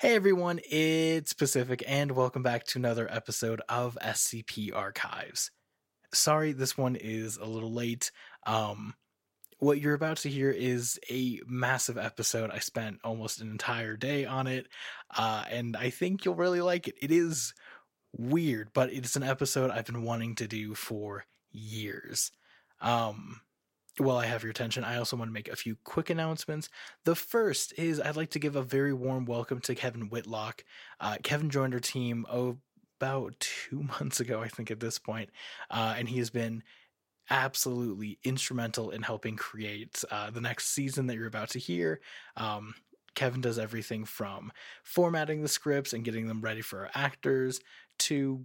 Hey everyone, it's Pacific, and welcome back to another episode of SCP Archives. Sorry, this one is a little late. Um, what you're about to hear is a massive episode. I spent almost an entire day on it, uh, and I think you'll really like it. It is weird, but it's an episode I've been wanting to do for years. Um, while I have your attention, I also want to make a few quick announcements. The first is I'd like to give a very warm welcome to Kevin Whitlock. Uh, Kevin joined our team about two months ago, I think, at this point, uh, and he has been absolutely instrumental in helping create uh, the next season that you're about to hear. Um, Kevin does everything from formatting the scripts and getting them ready for our actors to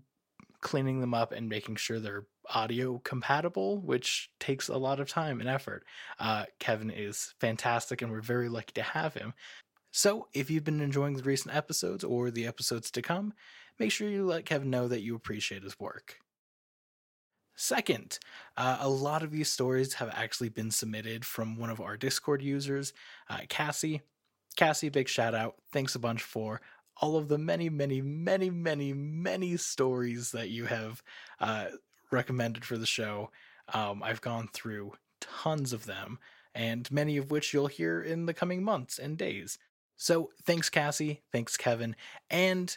cleaning them up and making sure they're audio compatible, which takes a lot of time and effort. Uh, Kevin is fantastic, and we're very lucky to have him. So, if you've been enjoying the recent episodes or the episodes to come, make sure you let Kevin know that you appreciate his work. Second, uh, a lot of these stories have actually been submitted from one of our Discord users, uh, Cassie. Cassie, big shout out. Thanks a bunch for all of the many, many, many, many, many stories that you have uh, recommended for the show. Um, I've gone through tons of them, and many of which you'll hear in the coming months and days. So thanks, Cassie. Thanks, Kevin. And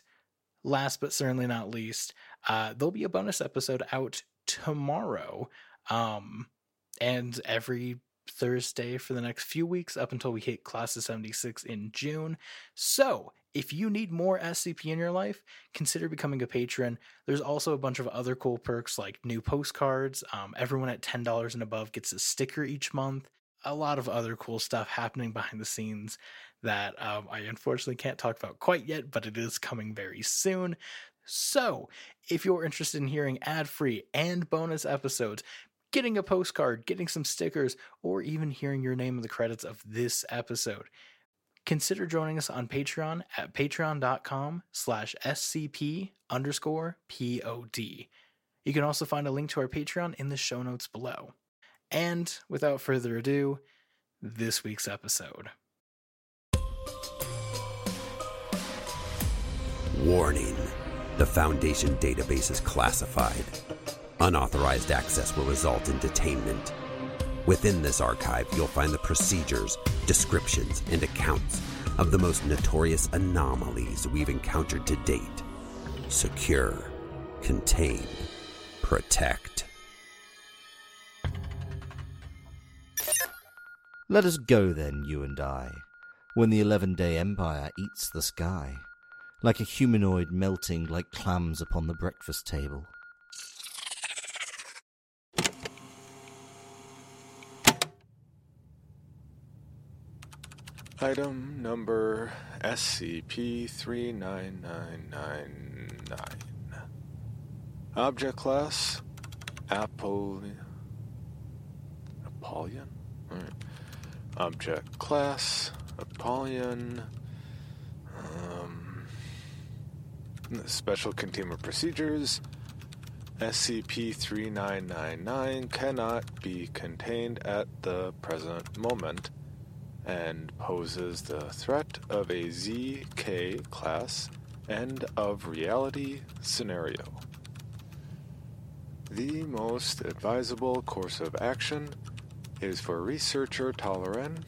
last but certainly not least, uh, there'll be a bonus episode out tomorrow. Um, and every Thursday for the next few weeks up until we hit class of 76 in June. So, if you need more SCP in your life, consider becoming a patron. There's also a bunch of other cool perks like new postcards. Um, everyone at $10 and above gets a sticker each month. A lot of other cool stuff happening behind the scenes that um, I unfortunately can't talk about quite yet, but it is coming very soon. So, if you're interested in hearing ad free and bonus episodes, getting a postcard, getting some stickers, or even hearing your name in the credits of this episode, consider joining us on Patreon at patreon.com slash scp underscore pod. You can also find a link to our Patreon in the show notes below. And without further ado, this week's episode. Warning the Foundation database is classified. Unauthorized access will result in detainment. Within this archive, you'll find the procedures, descriptions, and accounts of the most notorious anomalies we've encountered to date. Secure, contain, protect. Let us go then, you and I, when the eleven day empire eats the sky, like a humanoid melting like clams upon the breakfast table. Item number SCP 39999. Object class Apollyon. Apollyon? Right. Object class Apollyon. Um, special containment procedures. SCP 3999 cannot be contained at the present moment and poses the threat of a ZK class end of reality scenario. The most advisable course of action is for researcher Talloran,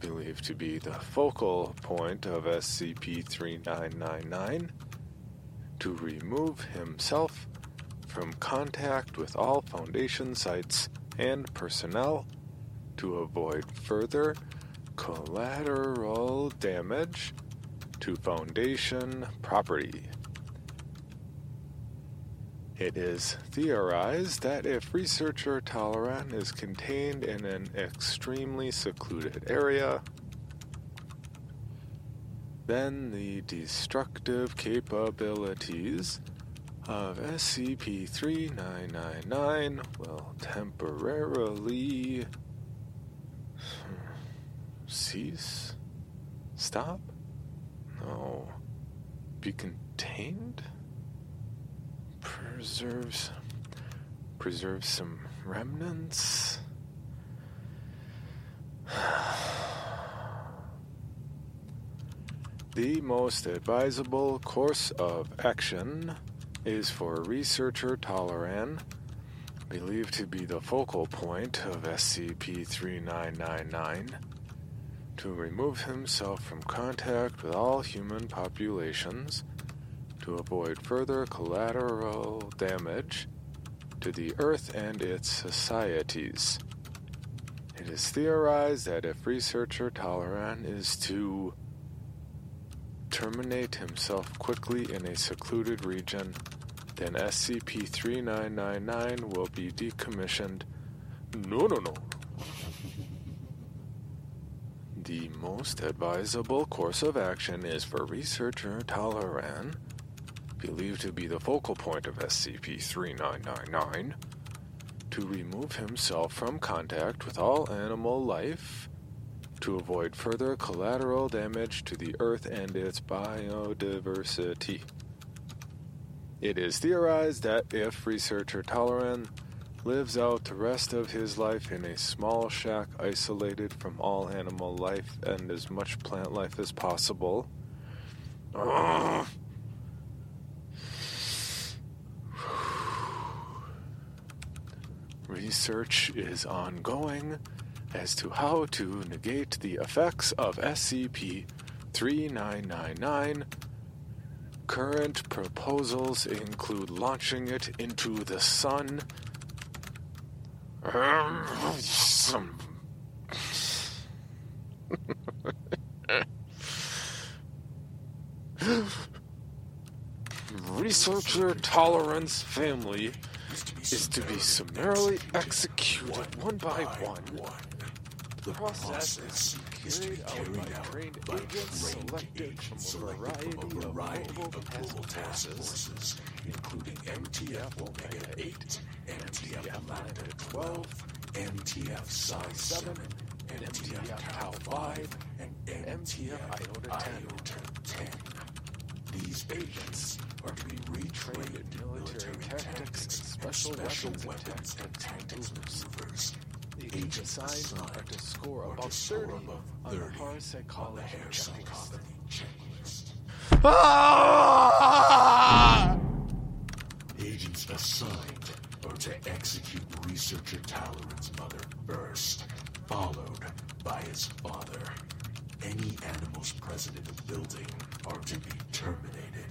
believed to be the focal point of SCP 3999, to remove himself from contact with all Foundation sites and personnel to avoid further collateral damage to Foundation property. It is theorized that if researcher Talloran is contained in an extremely secluded area, then the destructive capabilities of SCP 3999 will temporarily cease? Stop? No. Be contained? Preserves. Preserve some remnants? The most advisable course of action is for researcher Talloran, believed to be the focal point of SCP 3999, to remove himself from contact with all human populations to avoid further collateral damage to the Earth and its societies. It is theorized that if researcher Talloran is to terminate himself quickly in a secluded region, then SCP 3999 will be decommissioned. No, no, no. The most advisable course of action is for researcher Talloran, believed to be the focal point of SCP 3999, to remove himself from contact with all animal life to avoid further collateral damage to the Earth and its biodiversity. It is theorized that if researcher Talloran lives out the rest of his life in a small shack isolated from all animal life and as much plant life as possible, research is ongoing as to how to negate the effects of SCP 3999. Current proposals include launching it into the sun. Researcher Talloran's family is to be summarily executed one by one. The process is carried out by trained agents selected from a variety of mobile task forces, including MTF Omega 8, MTF Lambda 12, MTF Psi 7, MTF Tau 5, and MTF Iota 10. These agents are to be retrained in military tactics and special weapons and tactics maneuvers. The agents assigned are to score above 30 on the parapsychology checklist. Ah! Agents assigned are to execute researcher Talloran's mother first, followed by his father. Any animals present in the building are to be terminated.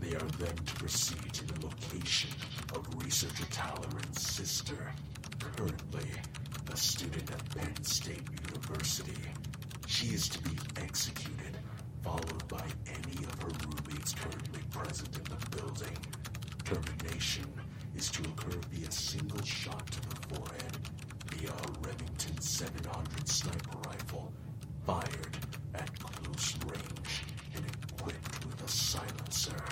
They are then to proceed to the location of researcher Talloran's sister, currently a student at Penn State University. She is to be executed, followed by any of her roommates currently present in the building. Termination is to occur via single shot to the forehead via a Remington 700 sniper rifle fired at close range and equipped with a silencer.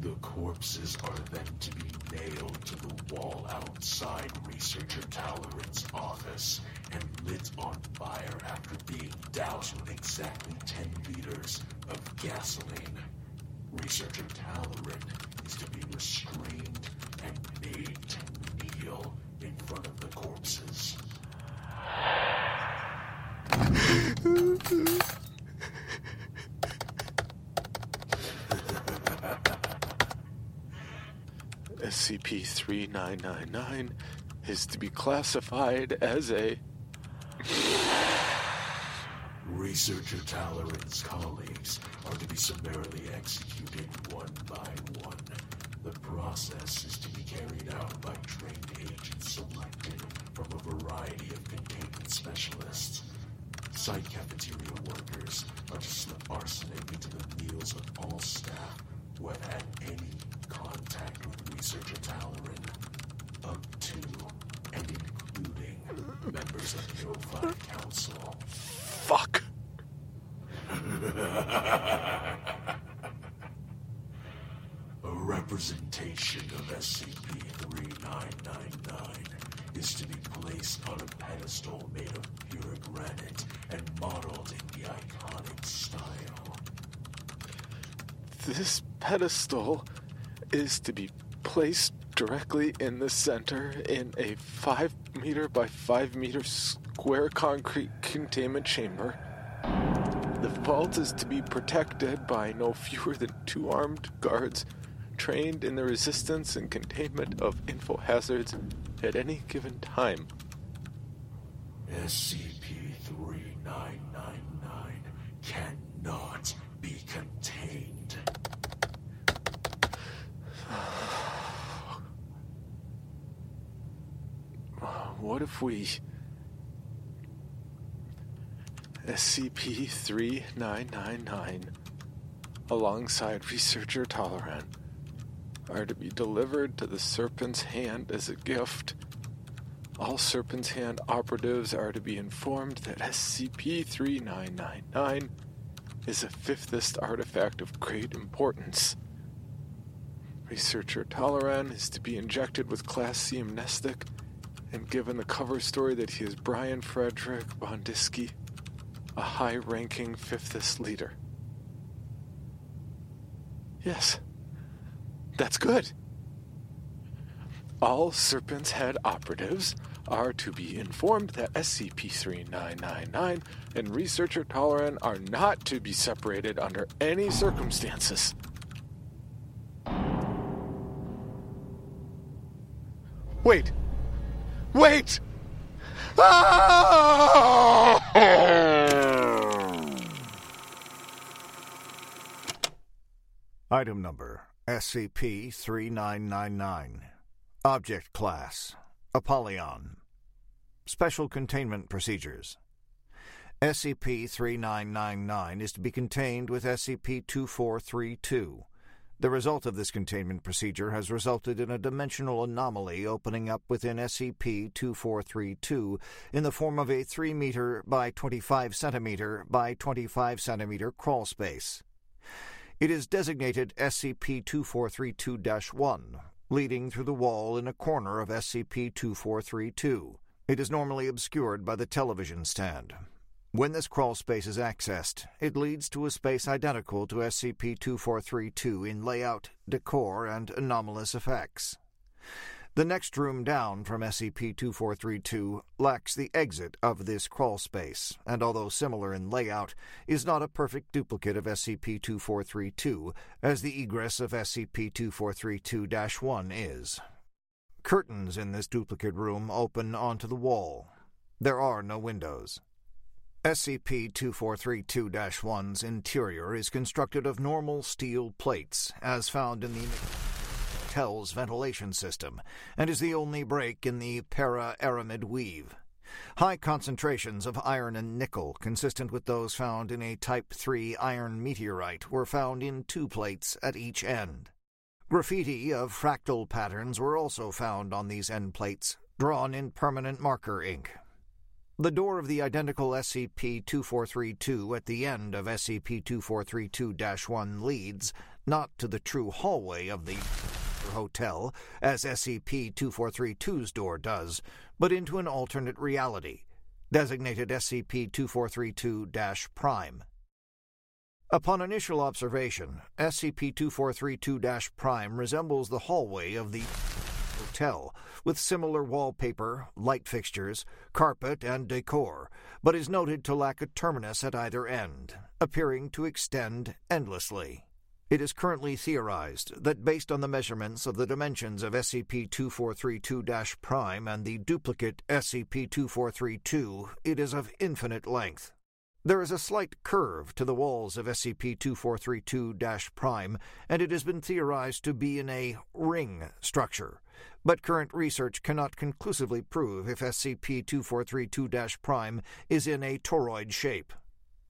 The corpses are then to be to the wall outside researcher Talloran's office and lit on fire after being doused with exactly 10 liters of gasoline. Researcher Talloran is to be restrained and made to SCP-3999 is to be classified as a... Researcher Talloran's colleagues are to be summarily executed one by one. The process is to be carried out by trained agents selected from a variety of containment specialists. Site cafeteria workers are to slip arsenic into the meals of all staff, whether at This pedestal is to be placed directly in the center in a 5 meter by 5 meter square concrete containment chamber. The vault is to be protected by no fewer than two armed guards trained in the resistance and containment of info hazards at any given time. SCP-3999 cannot be contained. What if we. SCP 3999, alongside researcher Talloran, are to be delivered to the Serpent's Hand as a gift. All Serpent's Hand operatives are to be informed that SCP 3999 is a fifthist artifact of great importance. Researcher Talloran is to be injected with Class C amnestic and given the cover story that he is Brian Frederick Bondiski, a high ranking fifthist leader. Yes, that's good. All Serpent's Hand operatives are to be informed that SCP 3999 and Researcher Talloran are not to be separated under any circumstances. Wait! Wait! Ah! Item number SCP 3999. Object Class Apollyon. Special Containment Procedures SCP 3999 is to be contained with SCP 2432. The result of this containment procedure has resulted in a dimensional anomaly opening up within SCP 2432 in the form of a 3 meter by 25 centimeter by 25 centimeter crawl space. It is designated SCP 2432 1, leading through the wall in a corner of SCP 2432. It is normally obscured by the television stand. When this crawl space is accessed, it leads to a space identical to SCP 2432 in layout, decor, and anomalous effects. The next room down from SCP 2432 lacks the exit of this crawl space, and although similar in layout, is not a perfect duplicate of SCP 2432, as the egress of SCP 2432 1 is. Curtains in this duplicate room open onto the wall. There are no windows. SCP 2432 1's interior is constructed of normal steel plates, as found in the hotel's ventilation system, and is the only break in the para aramid weave. High concentrations of iron and nickel, consistent with those found in a Type 3 iron meteorite, were found in two plates at each end. Graffiti of fractal patterns were also found on these end plates, drawn in permanent marker ink. The door of the identical SCP 2432 at the end of SCP 2432 1 leads not to the true hallway of the hotel, as SCP 2432's door does, but into an alternate reality, designated SCP 2432 Prime. Upon initial observation, SCP 2432 Prime resembles the hallway of the hotel, with similar wallpaper, light fixtures, carpet, and decor, but is noted to lack a terminus at either end, appearing to extend endlessly. It is currently theorized that based on the measurements of the dimensions of SCP 2432 prime and the duplicate SCP 2432, it is of infinite length. There is a slight curve to the walls of SCP 2432 prime, and it has been theorized to be in a ring structure, but current research cannot conclusively prove if SCP 2432 prime is in a toroid shape.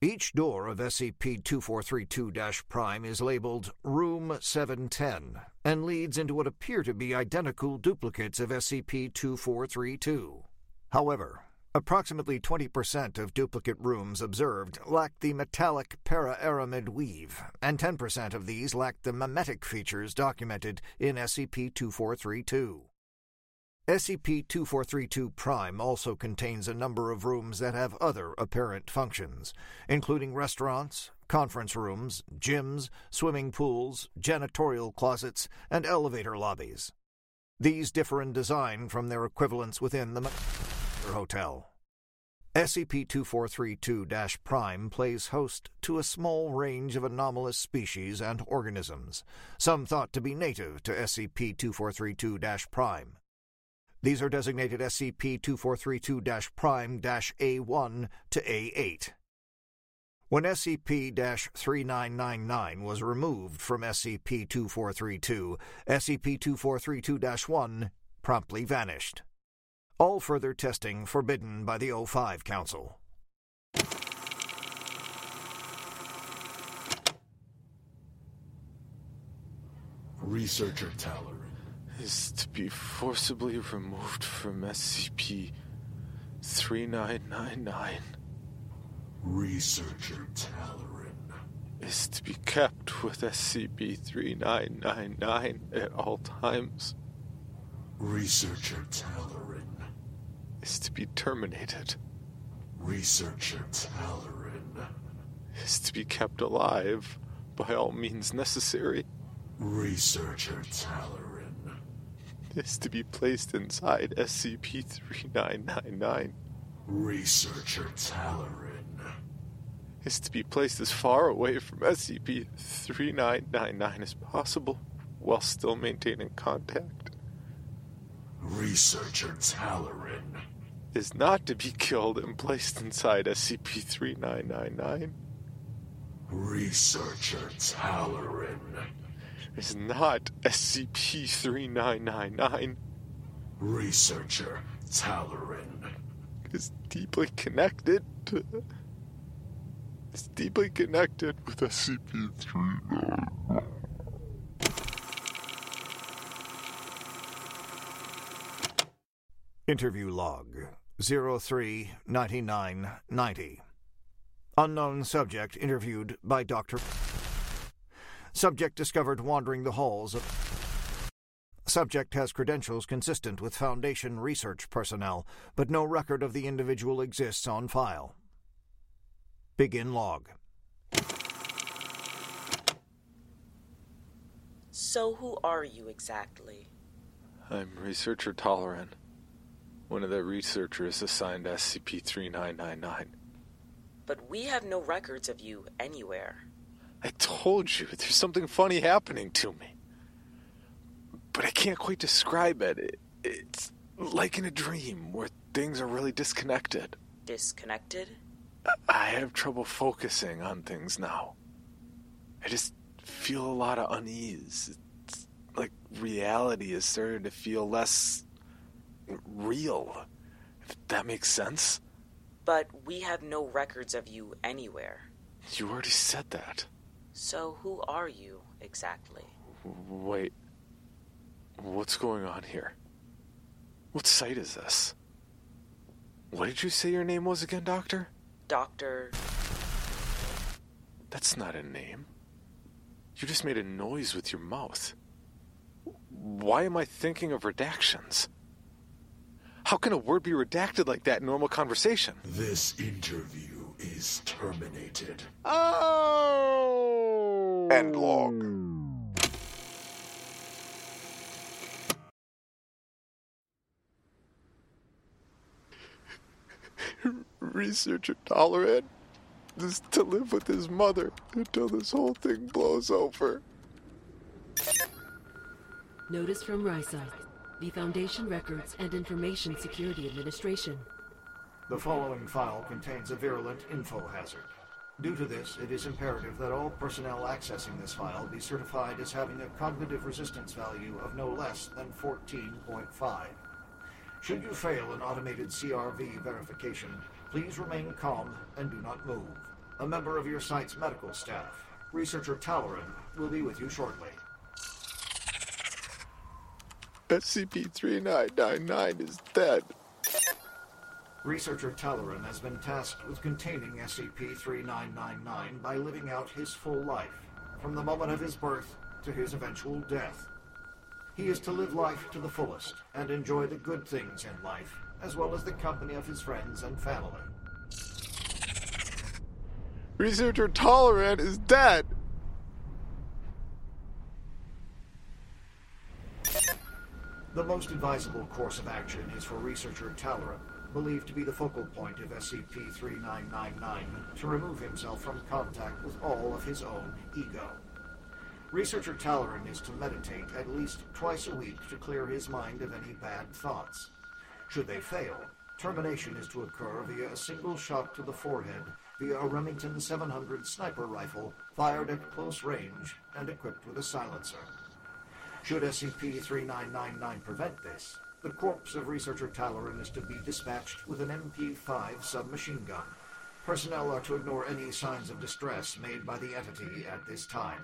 Each door of SCP 2432 prime is labeled Room 710 and leads into what appear to be identical duplicates of SCP 2432. However, Approximately 20% of duplicate rooms observed lacked the metallic para-aramid weave, and 10% of these lacked the mimetic features documented in SCP-2432. SCP-2432 Prime also contains a number of rooms that have other apparent functions, including restaurants, conference rooms, gyms, swimming pools, janitorial closets, and elevator lobbies. These differ in design from their equivalents within the Hotel. SCP 2432 Prime plays host to a small range of anomalous species and organisms, some thought to be native to SCP 2432 Prime. These are designated SCP 2432 Prime A1 to A8. When SCP 3999 was removed from SCP 2432, SCP 2432 1 promptly vanished. All further testing forbidden by the O5 Council. Researcher Talloran is to be forcibly removed from SCP 3999. Researcher Talloran is to be kept with SCP 3999 at all times. Researcher Talloran is to be terminated. Researcher Talloran is to be kept alive by all means necessary. Researcher Talloran is to be placed inside SCP 3999. Researcher Talloran is to be placed as far away from SCP 3999 as possible while still maintaining contact. Researcher Talloran is not to be killed and placed inside SCP 3999. Researcher Talloran is not SCP 3999. Researcher Talloran is deeply connected to. is deeply connected with SCP 3999. Interview log 039990. Unknown subject interviewed by Dr. Subject discovered wandering the halls of. Subject has credentials consistent with Foundation research personnel, but no record of the individual exists on file. Begin log. So, who are you exactly? I'm Researcher Talloran one of the researchers assigned SCP 3999. But we have no records of you anywhere. I told you, there's something funny happening to me. But I can't quite describe it. It's like in a dream where things are really disconnected. Disconnected? I have trouble focusing on things now. I just feel a lot of unease. It's like reality is starting to feel less real. If that makes sense. But we have no records of you anywhere. You already said that. So who are you exactly? Wait. What's going on here? What site is this? What did you say your name was again, Doctor? Doctor. That's not a name. You just made a noise with your mouth. Why am I thinking of redactions? How can a word be redacted like that in normal conversation? This interview is terminated. Oh! End log. Researcher Talloran is to live with his mother until this whole thing blows over. Notice from RAISA the Foundation Records and Information Security Administration. The following file contains a virulent info hazard. Due to this, it is imperative that all personnel accessing this file be certified as having a cognitive resistance value of no less than 14.5. Should you fail an automated CRV verification, please remain calm and do not move. A member of your site's medical staff, Researcher Talloran, will be with you shortly. SCP 3999 is dead. Researcher Talloran has been tasked with containing SCP-3999 by living out his full life, from the moment of his birth to his eventual death. He is to live life to the fullest and enjoy the good things in life, as well as the company of his friends and family. Researcher Talloran is dead. The most advisable course of action is for researcher Talloran, believed to be the focal point of SCP-3999, to remove himself from contact with all of his own ego. Researcher Talloran is to meditate at least twice a week to clear his mind of any bad thoughts. Should they fail, termination is to occur via a single shot to the forehead via a Remington 700 sniper rifle fired at close range and equipped with a silencer. Should SCP-3999 prevent this, the corpse of researcher Talloran is to be dispatched with an MP-5 submachine gun. Personnel are to ignore any signs of distress made by the entity at this time.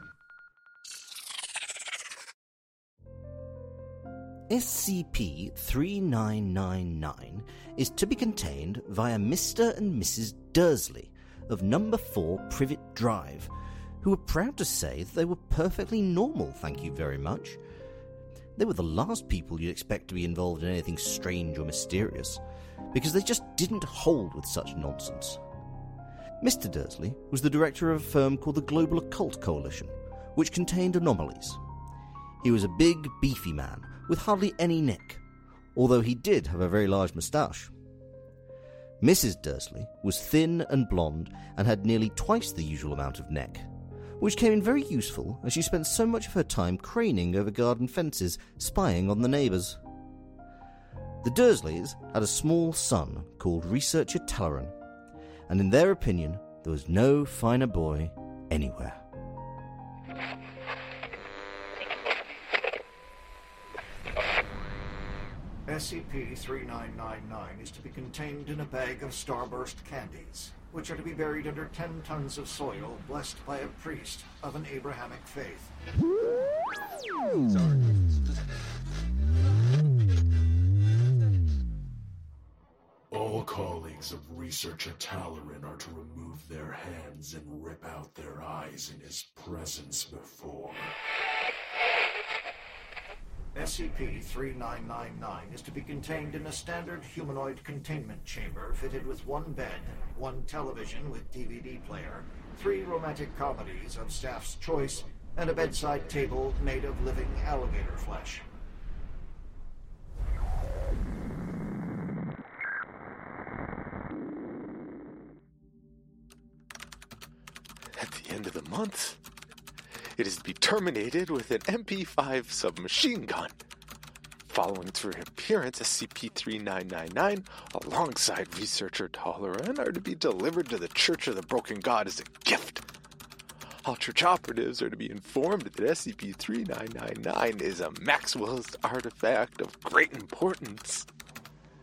SCP 3999 is to be contained via Mr. and Mrs. Dursley of Number 4 Privet Drive, who were proud to say that they were perfectly normal, thank you very much. They were the last people you'd expect to be involved in anything strange or mysterious, because they just didn't hold with such nonsense. Mr. Dursley was the director of a firm called the Global Occult Coalition, which contained anomalies. He was a big, beefy man with hardly any neck, although he did have a very large moustache. Mrs. Dursley was thin and blonde and had nearly twice the usual amount of neck, which came in very useful as she spent so much of her time craning over garden fences, spying on the neighbours. The Dursleys had a small son called Researcher Talloran, and in their opinion, there was no finer boy anywhere. SCP-3999 is to be contained in a bag of starburst candies, which are to be buried under 10 tons of soil blessed by a priest of an Abrahamic faith. All colleagues of Researcher Talloran are to remove their hands and rip out their eyes in his presence before. SCP-3999 is to be contained in a standard humanoid containment chamber fitted with one bed, one television with DVD player, three romantic comedies of staff's choice, and a bedside table made of living alligator flesh. At the end of the month, it is to be terminated with an MP5 submachine gun. Following its reappearance, SCP-3999, alongside researcher Talloran, are to be delivered to the Church of the Broken God as a gift. All church operatives are to be informed that SCP-3999 is a Maxwellist artifact of great importance.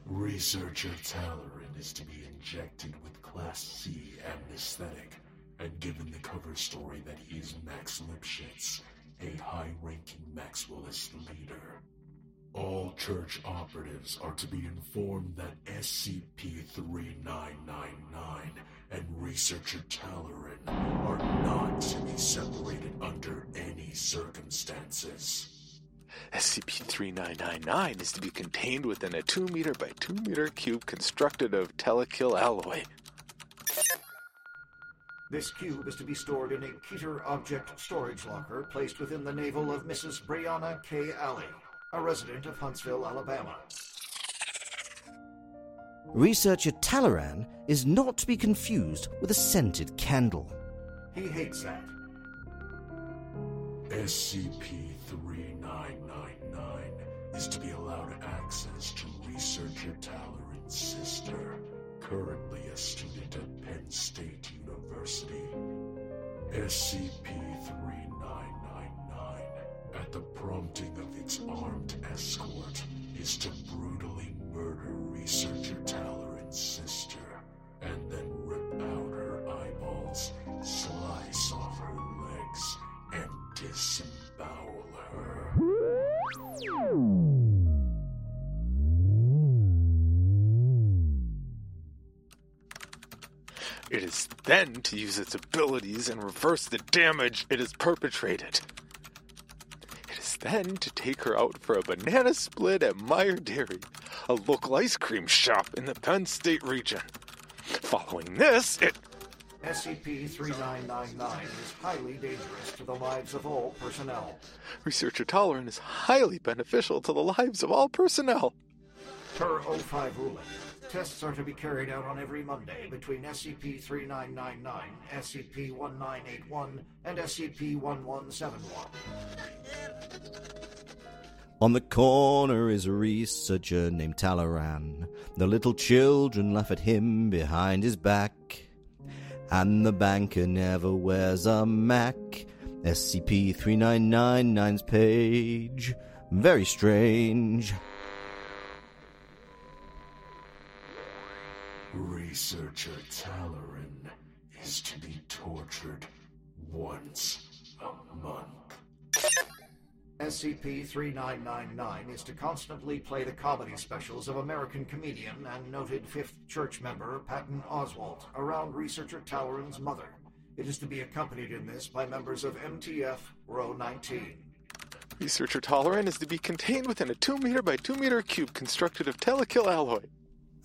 Researcher Talloran is to be injected with Class C anesthetic and given the cover story that he is Max Lipschitz, a high-ranking Maxwellist leader. All church operatives are to be informed that SCP-3999 and Researcher Talloran are not to be separated under any circumstances. SCP-3999 is to be contained within a 2 meter by 2 meter cube constructed of telekill alloy. This cube is to be stored in a Keter object storage locker placed within the navel of Mrs. Brianna K. Alley, a resident of Huntsville, Alabama. Researcher Talloran is not to be confused with a scented candle. He hates that. SCP-3999 is to be allowed access to Researcher Talloran's sister, currently a student at Penn State University. SCP-3999, at the prompting of its armed escort, is to brutally murder Researcher Talloran's sister, and then rip out her eyeballs, slice off her legs, and disembowel her. It is then to use its abilities and reverse the damage it has perpetrated. It is then to take her out for a banana split at Meyer Dairy, a local ice cream shop in the Penn State region. Following this, it. SCP 3999 is highly dangerous to the lives of all personnel. Researcher Talloran is highly beneficial to the lives of all personnel. Per O5 ruling, tests are to be carried out on every Monday between SCP 3999, SCP 1981, and SCP 1171. On the corner is a researcher named Talloran. The little children laugh at him behind his back. And the banker never wears a Mac. SCP 3999's page. Very strange. Researcher Talloran is to be tortured once a month. SCP 3999 is to constantly play the comedy specials of American comedian and noted Fifth Church member Patton Oswalt around researcher Talloran's mother. It is to be accompanied in this by members of MTF Rho 19. Researcher Talloran is to be contained within a 2 meter by 2 meter cube constructed of telekill alloy.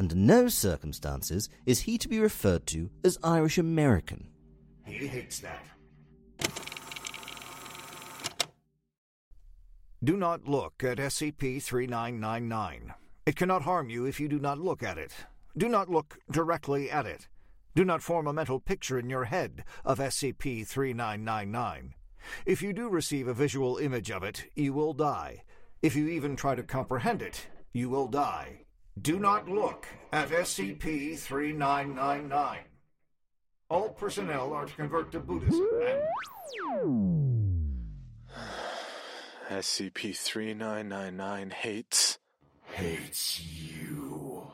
Under no circumstances is he to be referred to as Irish American. He hates that. Do not look at SCP 3999. It cannot harm you if you do not look at it. Do not look directly at it. Do not form a mental picture in your head of SCP 3999. If you do receive a visual image of it, you will die. If you even try to comprehend it, you will die. Do not look at SCP 3999. All personnel are to convert to Buddhism and. SCP 3999 hates. Hates you.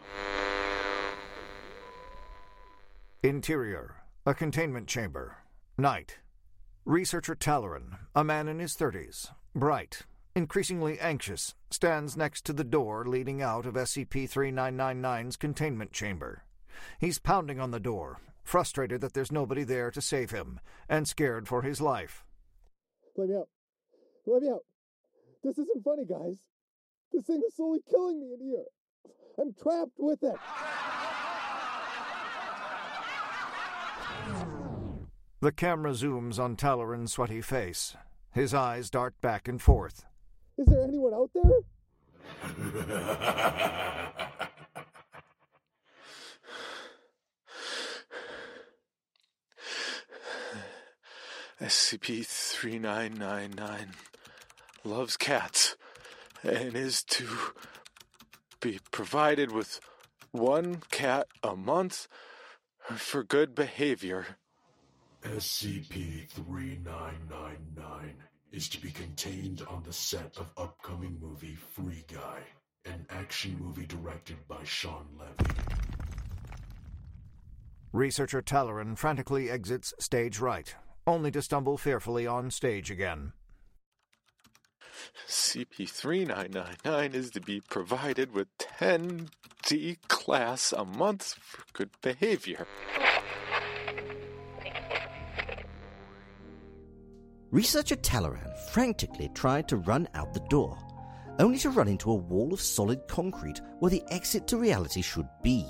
Interior A containment chamber. Night. Researcher Talloran, a man in his 30s, bright, increasingly anxious, stands next to the door leading out of SCP 3999's containment chamber. He's pounding on the door, frustrated that there's nobody there to save him, and scared for his life. Let me out. Let me out. This isn't funny, guys. This thing is slowly killing me in here. I'm trapped with it. The camera zooms on Talloran's sweaty face. His eyes dart back and forth. Is there anyone out there? SCP 3999 loves cats and is to be provided with one cat a month for good behavior. SCP 3999 is to be contained on the set of upcoming movie Free Guy, an action movie directed by Shawn Levy. Researcher Talloran frantically exits stage right, only to stumble fearfully on stage again. CP 3999 is to be provided with 10 D class a month for good behavior. Researcher Talloran frantically tried to run out the door, only to run into a wall of solid concrete where the exit to reality should be.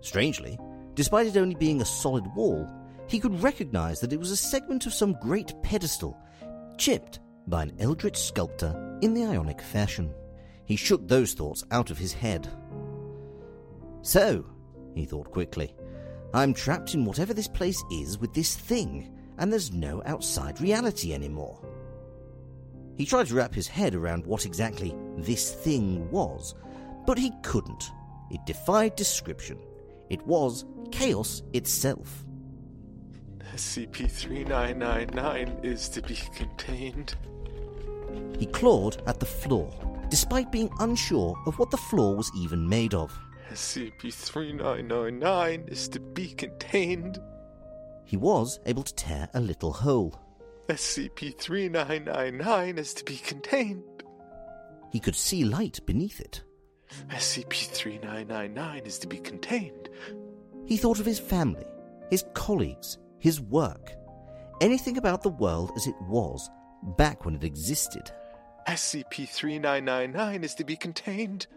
Strangely, despite it only being a solid wall, he could recognize that it was a segment of some great pedestal, chipped by an eldritch sculptor in the ionic fashion. He shook those thoughts out of his head. So, he thought quickly, I'm trapped in whatever this place is with this thing, and there's no outside reality anymore. He tried to wrap his head around what exactly this thing was, but he couldn't. It defied description. It was chaos itself. SCP 3999 is to be contained. He clawed at the floor, despite being unsure of what the floor was even made of. SCP 3999 is to be contained. He was able to tear a little hole. SCP 3999 is to be contained. He could see light beneath it. SCP 3999 is to be contained. He thought of his family his colleagues, his work, anything about the world as it was back when it existed. SCP 3999 is to be contained.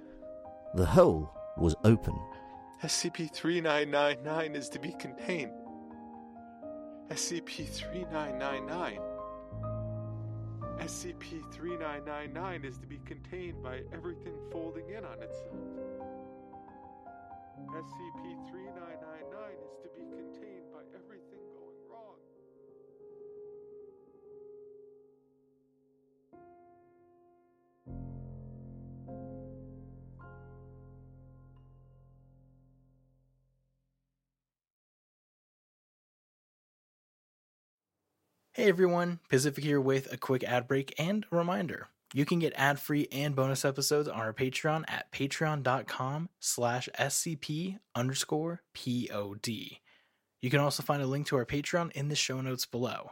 The hole was open. SCP 3999 is to be contained. SCP-3999. SCP-3999 is to be contained by everything folding in on itself. SCP-3999 Hey everyone, Pacific here with a quick ad break and a reminder. You can get ad-free and bonus episodes on our Patreon at patreon.com slash scp underscore pod. You can also find a link to our Patreon in the show notes below.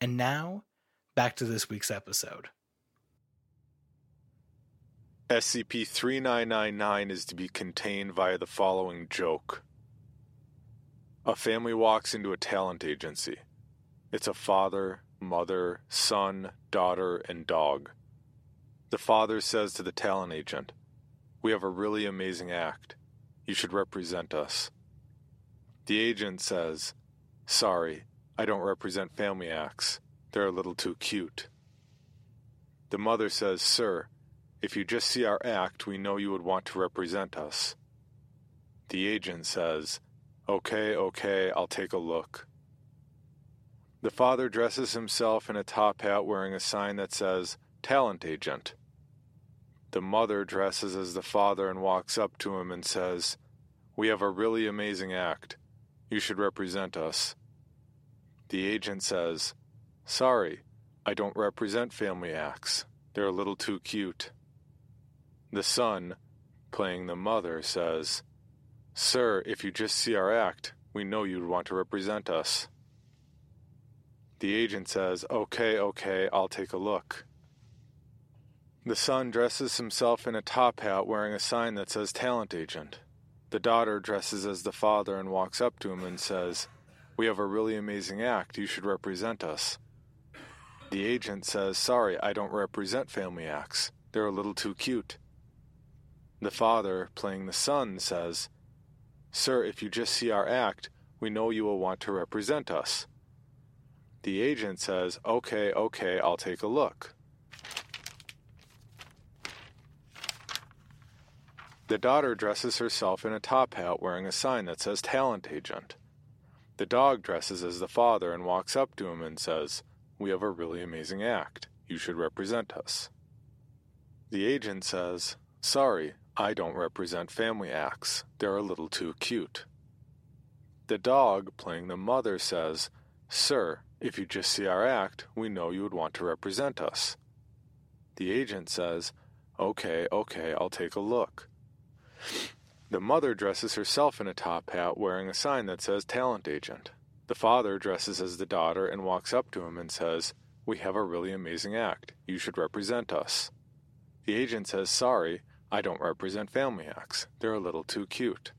And now, back to this week's episode. SCP 3999 is to be contained via the following joke. A family walks into a talent agency. It's a father, mother, son, daughter, and dog. The father says to the talent agent, We have a really amazing act. You should represent us. The agent says, Sorry, I don't represent family acts. They're a little too cute. The mother says, Sir, if you just see our act, we know you would want to represent us. The agent says, Okay, okay, I'll take a look. The father dresses himself in a top hat wearing a sign that says, Talent Agent. The mother dresses as the father and walks up to him and says, We have a really amazing act. You should represent us. The agent says, Sorry, I don't represent family acts. They're a little too cute. The son, playing the mother, says, Sir, if you just see our act, we know you'd want to represent us. The agent says, Okay, okay, I'll take a look. The son dresses himself in a top hat wearing a sign that says Talent Agent. The daughter dresses as the father and walks up to him and says, We have a really amazing act. You should represent us. The agent says, Sorry, I don't represent family acts. They're a little too cute. The father, playing the son, says, Sir, if you just see our act, we know you will want to represent us. The agent says, Okay, okay, I'll take a look. The daughter dresses herself in a top hat wearing a sign that says Talent Agent. The dog dresses as the father and walks up to him and says, We have a really amazing act. You should represent us. The agent says, Sorry, I don't represent family acts. They're a little too cute. The dog, playing the mother, says, Sir, if you just see our act, we know you would want to represent us. The agent says, Okay, okay, I'll take a look. The mother dresses herself in a top hat wearing a sign that says Talent Agent. The father dresses as the daughter and walks up to him and says, We have a really amazing act. You should represent us. The agent says, Sorry, I don't represent family acts. They're a little too cute.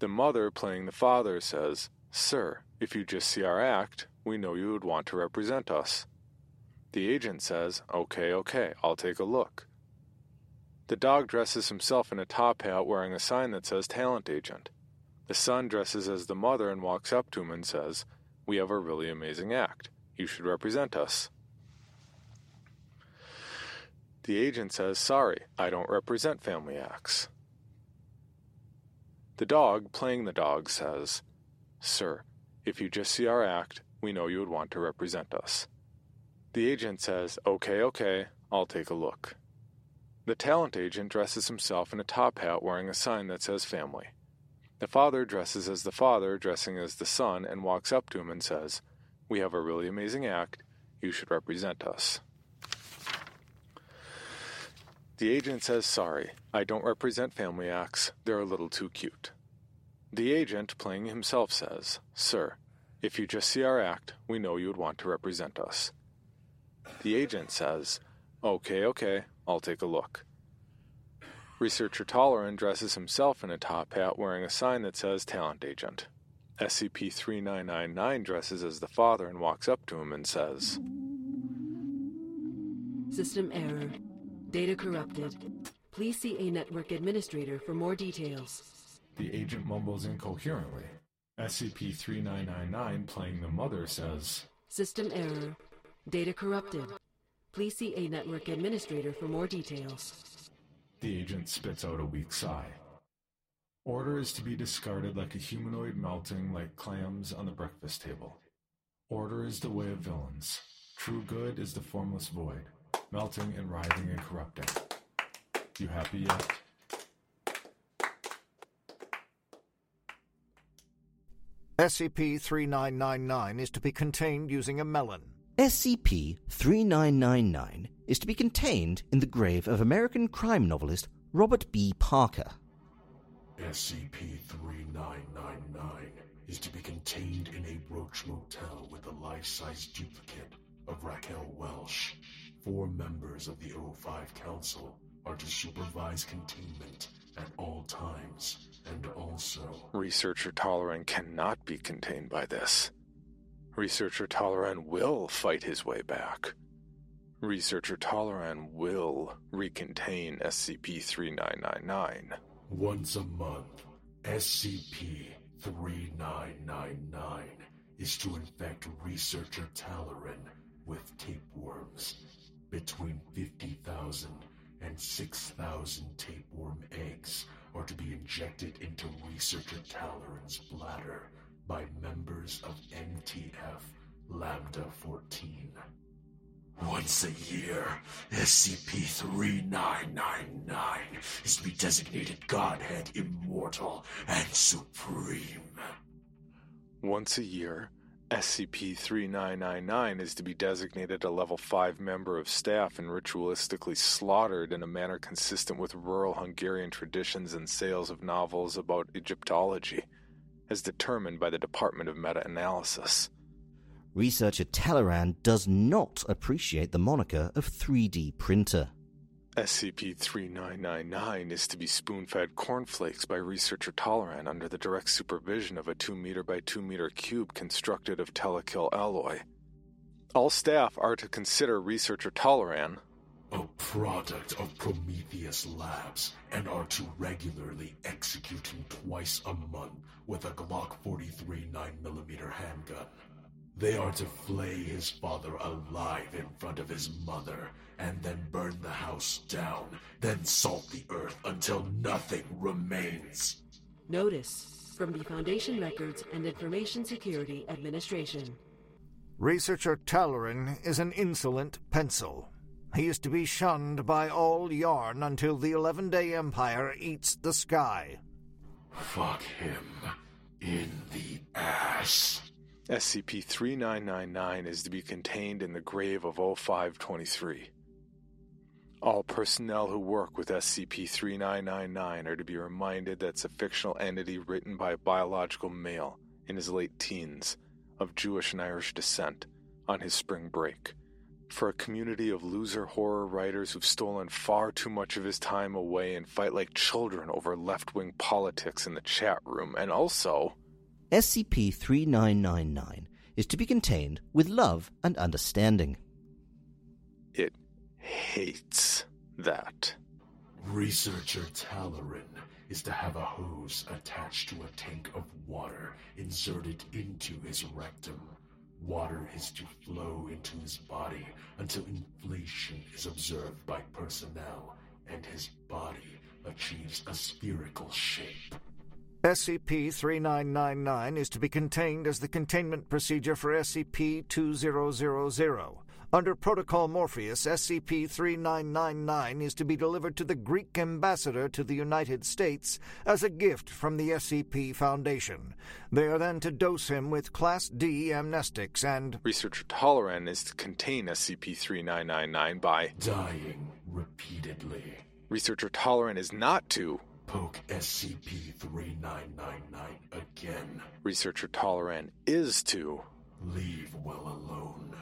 The mother, playing the father, says, Sir, if you just see our act, we know you would want to represent us. The agent says, Okay, okay, I'll take a look. The dog dresses himself in a top hat wearing a sign that says Talent Agent. The son dresses as the mother and walks up to him and says, We have a really amazing act. You should represent us. The agent says, Sorry, I don't represent family acts. The dog, playing the dog, says, Sir, if you just see our act, we know you would want to represent us. The agent says, Okay, okay, I'll take a look. The talent agent dresses himself in a top hat wearing a sign that says family. The father dresses as the father, dressing as the son, and walks up to him and says, We have a really amazing act. You should represent us. The agent says, Sorry, I don't represent family acts. They're a little too cute. The agent, playing himself, says, Sir, if you just see our act, we know you would want to represent us. The agent says, Okay, okay, I'll take a look. Researcher Talloran dresses himself in a top hat wearing a sign that says Talent Agent. SCP 3999 dresses as the father and walks up to him and says, System error. Data corrupted. Please see a network administrator for more details. The agent mumbles incoherently. SCP 3999, playing the mother, says, System error. Data corrupted. Please see a network administrator for more details. The agent spits out a weak sigh. Order is to be discarded like a humanoid melting like clams on the breakfast table. Order is the way of villains. True good is the formless void, melting and writhing and corrupting. You happy yet? SCP 3999 is to be contained using a melon. SCP 3999 is to be contained in the grave of American crime novelist Robert B. Parker. SCP 3999 is to be contained in a Roach Motel with a life size duplicate of Raquel Welch. Four members of the O5 Council are to supervise containment at all times, and also. Researcher Talloran cannot be contained by this. Researcher Talloran will fight his way back. Researcher Talloran will recontain SCP 3999. Once a month, SCP 3999 is to infect Researcher Talloran with tapeworms. Between 50,000 and 6,000 tapeworm eggs are to be injected into Researcher Talloran's bladder by members of MTF Lambda 14. Once a year, SCP 3999 is to be designated Godhead Immortal and Supreme. Once a year, SCP 3999 is to be designated a level 5 member of staff and ritualistically slaughtered in a manner consistent with rural Hungarian traditions and sales of novels about Egyptology, as determined by the Department of Meta Analysis. Researcher Talloran does not appreciate the moniker of 3D printer. SCP 3999 is to be spoon fed cornflakes by researcher Talloran under the direct supervision of a 2 meter by 2 meter cube constructed of telekill alloy. All staff are to consider researcher Talloran a product of Prometheus Labs and are to regularly execute him twice a month with a Glock 43 9mm handgun. They are to flay his father alive in front of his mother, and then burn the house down, then salt the earth until nothing remains. Notice from the Foundation Records and Information Security Administration. Researcher Talloran is an insolent pencil. He is to be shunned by all yarn until the Eleven Day Empire eats the sky. Fuck him in the ass. SCP 3999 is to be contained in the grave of 0523. All personnel who work with SCP 3999 are to be reminded that it's a fictional entity written by a biological male in his late teens of Jewish and Irish descent on his spring break. For a community of loser horror writers who've stolen far too much of his time away and fight like children over left wing politics in the chat room, and also SCP 3999 is to be contained with love and understanding. It hates that. Researcher Talloran is to have a hose attached to a tank of water inserted into his rectum. Water is to flow into his body until inflation is observed by personnel and his body achieves a spherical shape. SCP 3999 is to be contained as the containment procedure for SCP 2000. Under Protocol Morpheus, SCP 3999 is to be delivered to the Greek ambassador to the United States as a gift from the SCP Foundation. They are then to dose him with Class D amnestics and. Researcher Talloran is to contain SCP 3999 by. Dying repeatedly. Researcher Talloran is not to. Poke SCP 3999 again. Researcher Talloran is to. Leave well alone.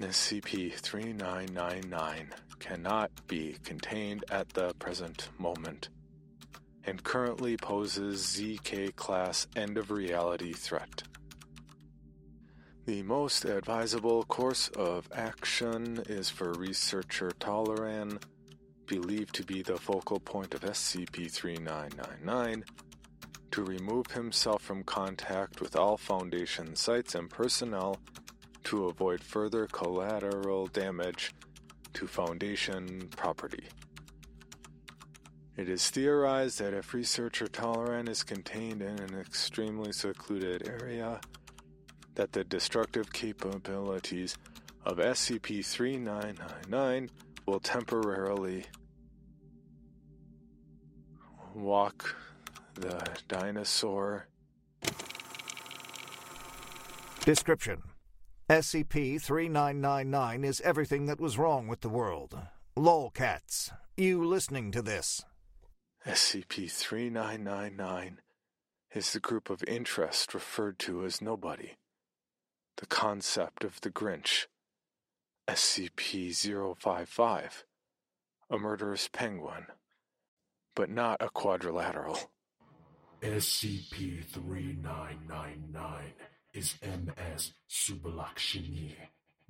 SCP 3999 cannot be contained at the present moment and currently poses ZK class end of reality threat. The most advisable course of action is for researcher Talloran, believed to be the focal point of SCP 3999, to remove himself from contact with all Foundation sites and personnel to avoid further collateral damage to Foundation property. It is theorized that if researcher Talloran is contained in an extremely secluded area, that the destructive capabilities of SCP 3999 will temporarily walk the dinosaur. Description SCP 3999 is everything that was wrong with the world. Lolcats, you listening to this? SCP 3999 is the group of interest referred to as nobody. The concept of the Grinch. SCP 055, a murderous penguin, but not a quadrilateral. SCP 3999 is MS Subalakshini,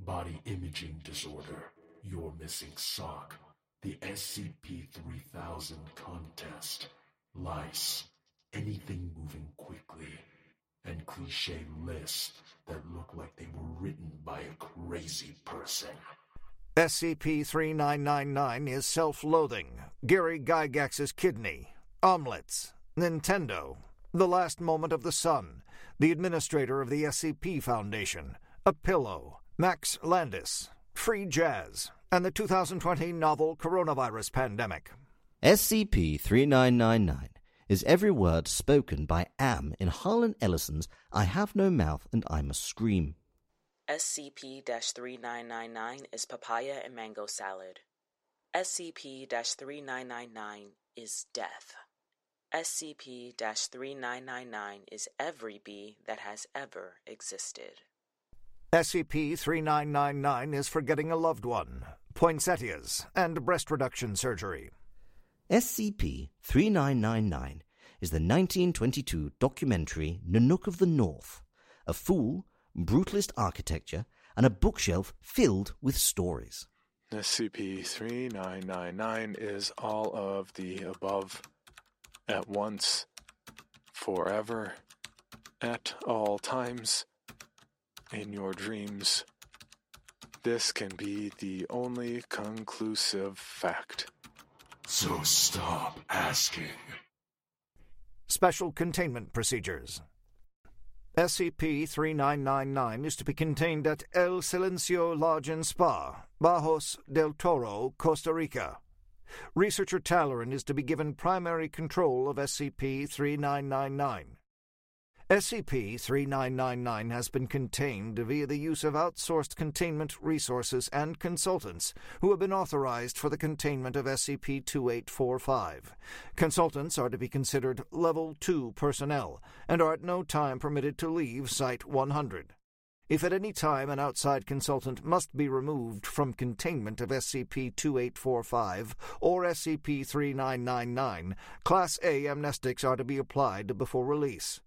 body imaging disorder, your missing sock, the SCP 3000 contest, lice, anything moving quickly, and cliche lists that look like they were written by a crazy person. SCP 3999 is self loathing, Gary Gygax's kidney, omelets, Nintendo, the last moment of the sun, the administrator of the SCP Foundation, a pillow, Max Landis, free jazz, and the 2020 novel coronavirus pandemic. SCP 3999 is every word spoken by AM in Harlan Ellison's I Have No Mouth and I Must Scream. SCP 3999 is papaya and mango salad. SCP 3999 is death. SCP 3999 is every bee that has ever existed. SCP 3999 is for getting a loved one, poinsettias, and breast reduction surgery. SCP 3999 is the 1922 documentary Nanook of the North, a fool, brutalist architecture, and a bookshelf filled with stories. SCP 3999 is all of the above at once, forever, at all times, in your dreams. This can be the only conclusive fact. So stop asking. Special Containment Procedures SCP 3999 is to be contained at El Silencio Lodge and Spa, Bajos del Toro, Costa Rica. Researcher Talloran is to be given primary control of SCP 3999. SCP 3999 has been contained via the use of outsourced containment resources and consultants who have been authorized for the containment of SCP 2845. Consultants are to be considered Level 2 personnel and are at no time permitted to leave Site 100. If at any time an outside consultant must be removed from containment of SCP 2845 or SCP 3999, Class A amnestics are to be applied before release.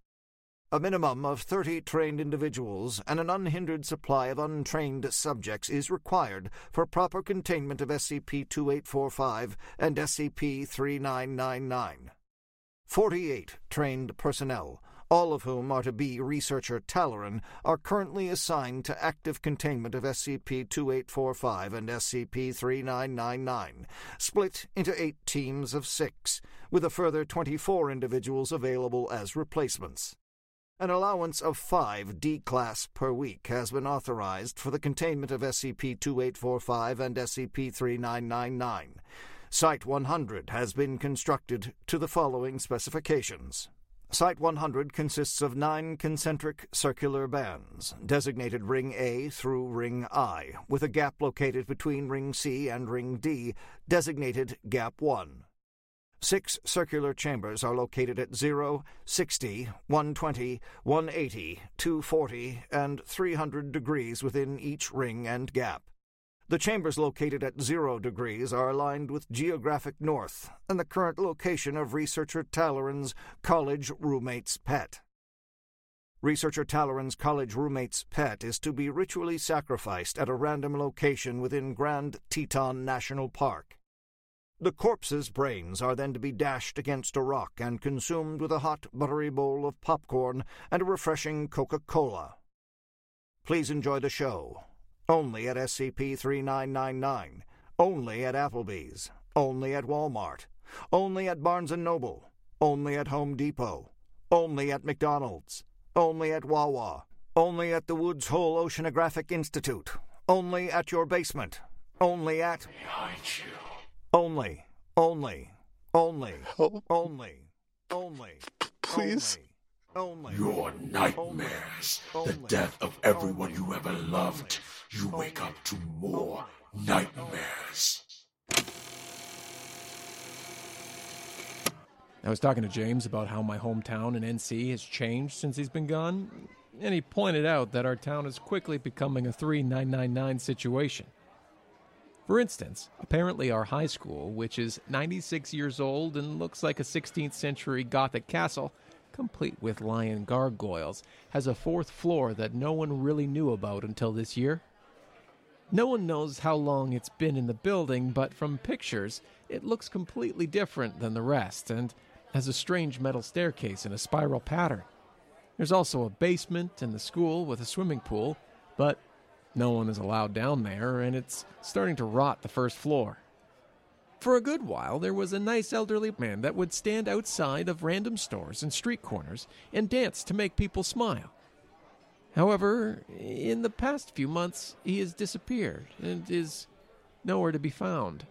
A minimum of 30 trained individuals and an unhindered supply of untrained subjects is required for proper containment of SCP 2845 and SCP 3999. 48 trained personnel, all of whom are to be researcher Talloran, are currently assigned to active containment of SCP 2845 and SCP 3999, split into eight teams of six, with a further 24 individuals available as replacements. An allowance of five D class per week has been authorized for the containment of SCP 2845 and SCP 3999. Site 100 has been constructed to the following specifications. Site 100 consists of nine concentric circular bands, designated Ring A through Ring I, with a gap located between Ring C and Ring D, designated Gap 1. Six circular chambers are located at 0, 60, 120, 180, 240, and 300 degrees within each ring and gap. The chambers located at zero degrees are aligned with geographic north and the current location of researcher Talloran's college roommate's pet. Researcher Talloran's college roommate's pet is to be ritually sacrificed at a random location within Grand Teton National Park. The corpse's brains are then to be dashed against a rock and consumed with a hot, buttery bowl of popcorn and a refreshing Coca Cola. Please enjoy the show. Only at SCP 3999. Only at Applebee's. Only at Walmart. Only at Barnes & Noble. Only at Home Depot. Only at McDonald's. Only at Wawa. Only at the Woods Hole Oceanographic Institute. Only at your basement. Only at. Behind you. Only. Only. Only. Help. Only. Only. Please. Only. Your nightmares, the death of everyone you ever loved. You wake up to more nightmares. I was talking to James about how my hometown in NC has changed since he's been gone, and he pointed out that our town is quickly becoming a 3999 situation. For instance, apparently our high school, which is 96 years old and looks like a 16th century Gothic castle, complete with lion gargoyles, has a fourth floor that no one really knew about until this year. No one knows how long it's been in the building, but from pictures, it looks completely different than the rest and has a strange metal staircase in a spiral pattern. There's also a basement in the school with a swimming pool, but no one is allowed down there, and it's starting to rot the first floor. For a good while, there was a nice elderly man that would stand outside of random stores and street corners and dance to make people smile. However, in the past few months, he has disappeared and is nowhere to be found.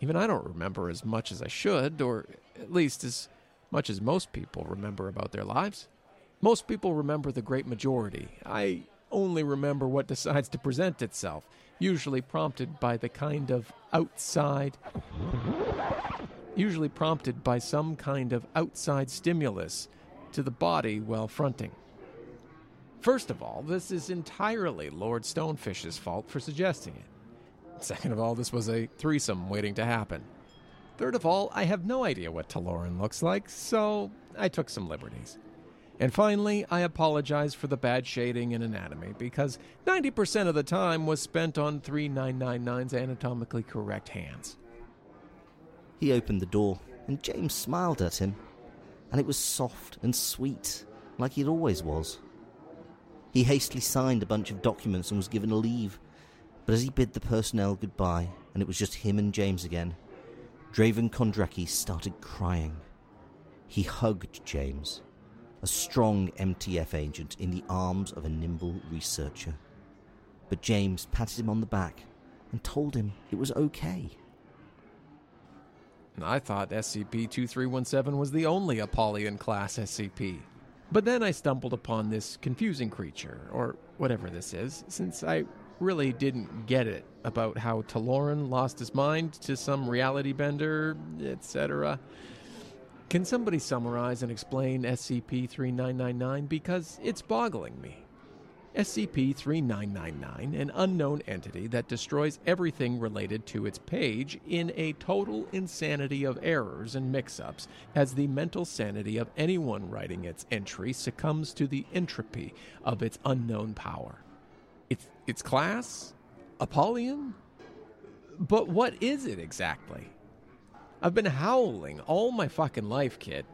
Even I don't remember as much as I should, or at least as much as most people remember about their lives. Most people remember the great majority. I only remember what decides to present itself, usually prompted by the kind of outside. Usually prompted by some kind of outside stimulus to the body while fronting. First of all, this is entirely Lord Stonefish's fault for suggesting it. Second of all, this was a threesome waiting to happen. Third of all, I have no idea what Talloran looks like, so I took some liberties. And finally, I apologize for the bad shading in anatomy because 90% of the time was spent on 3999's anatomically correct hands. He opened the door, and James smiled at him, and it was soft and sweet, like it always was. He hastily signed a bunch of documents and was given a leave, but as he bid the personnel goodbye, and it was just him and James again, Draven Kondraki started crying. He hugged James, a strong MTF agent in the arms of a nimble researcher. But James patted him on the back and told him it was okay. I thought SCP 2317 was the only Apollyon class SCP. But then I stumbled upon this confusing creature, or whatever this is, since I really didn't get it about how Talloran lost his mind to some reality bender, etc. Can somebody summarize and explain SCP 3999? Because it's boggling me. SCP 3999, an unknown entity that destroys everything related to its page in a total insanity of errors and mix ups, as the mental sanity of anyone writing its entry succumbs to the entropy of its unknown power. Its, its class? Apollyon? But what is it exactly? I've been howling all my fucking life, kid.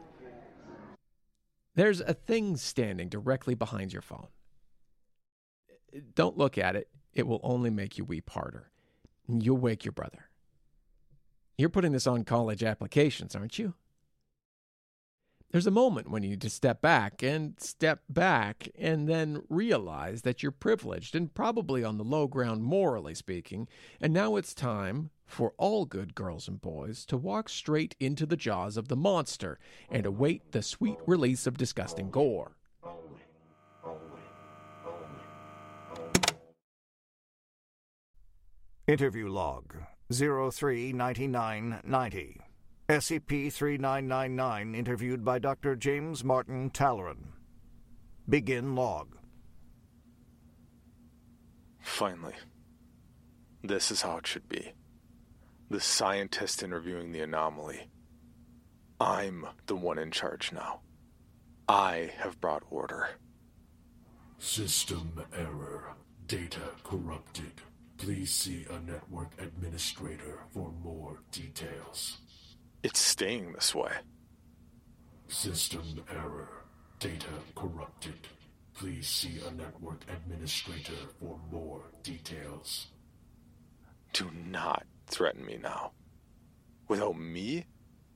There's a thing standing directly behind your phone. Don't look at it, it will only make you weep harder. You'll wake your brother. You're putting this on college applications, aren't you? There's a moment when you need to step back and step back and then realize that you're privileged and probably on the low ground, morally speaking. And now it's time for all good girls and boys to walk straight into the jaws of the monster and await the sweet release of disgusting gore. Interview log 039990. SCP 3999 interviewed by Dr. James Martin Talloran. Begin log. Finally. This is how it should be. The scientist interviewing the anomaly. I'm the one in charge now. I have brought order. System error. Data corrupted. Please see a network administrator for more details. It's staying this way. System error. Data corrupted. Please see a network administrator for more details. Do not threaten me now. Without me,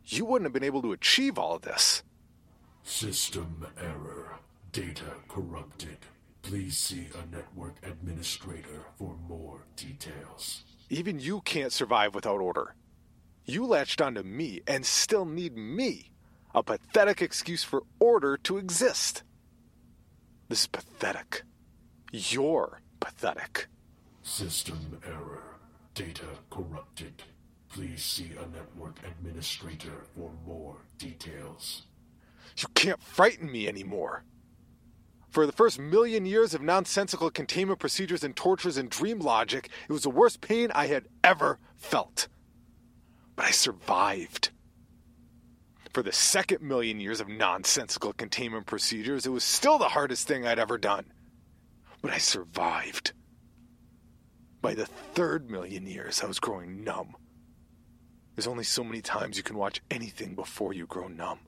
you wouldn't have been able to achieve all of this. System error. Data corrupted. Please see a network administrator for more details. Even you can't survive without order. You latched onto me and still need me. A pathetic excuse for order to exist. This is pathetic. You're pathetic. System error. Data corrupted. Please see a network administrator for more details. You can't frighten me anymore. For the first million years of nonsensical containment procedures and tortures and dream logic, it was the worst pain I had ever felt. But I survived. For the second million years of nonsensical containment procedures, it was still the hardest thing I'd ever done. But I survived. By the third million years, I was growing numb. There's only so many times you can watch anything before you grow numb.